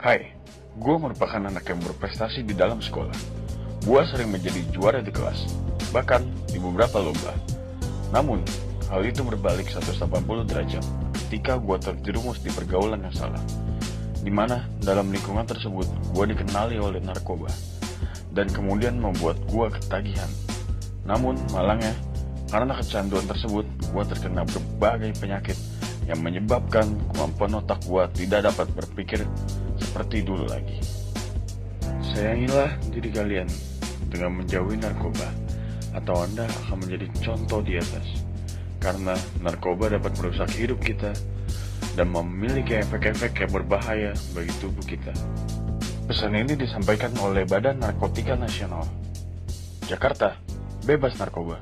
Hai, gue merupakan anak yang berprestasi di dalam sekolah. Gue sering menjadi juara di kelas, bahkan di beberapa lomba. Namun, hal itu berbalik 180 derajat ketika gue terjerumus di pergaulan yang salah. Di mana dalam lingkungan tersebut gue dikenali oleh narkoba dan kemudian membuat gue ketagihan. Namun malangnya, karena kecanduan tersebut, gue terkena berbagai penyakit yang menyebabkan kemampuan otak gue tidak dapat berpikir seperti dulu lagi. Sayangilah diri kalian dengan menjauhi narkoba, atau Anda akan menjadi contoh di atas. Karena narkoba dapat merusak hidup kita dan memiliki efek-efek yang berbahaya bagi tubuh kita. Pesan ini disampaikan oleh Badan Narkotika Nasional. Jakarta, bebas narkoba.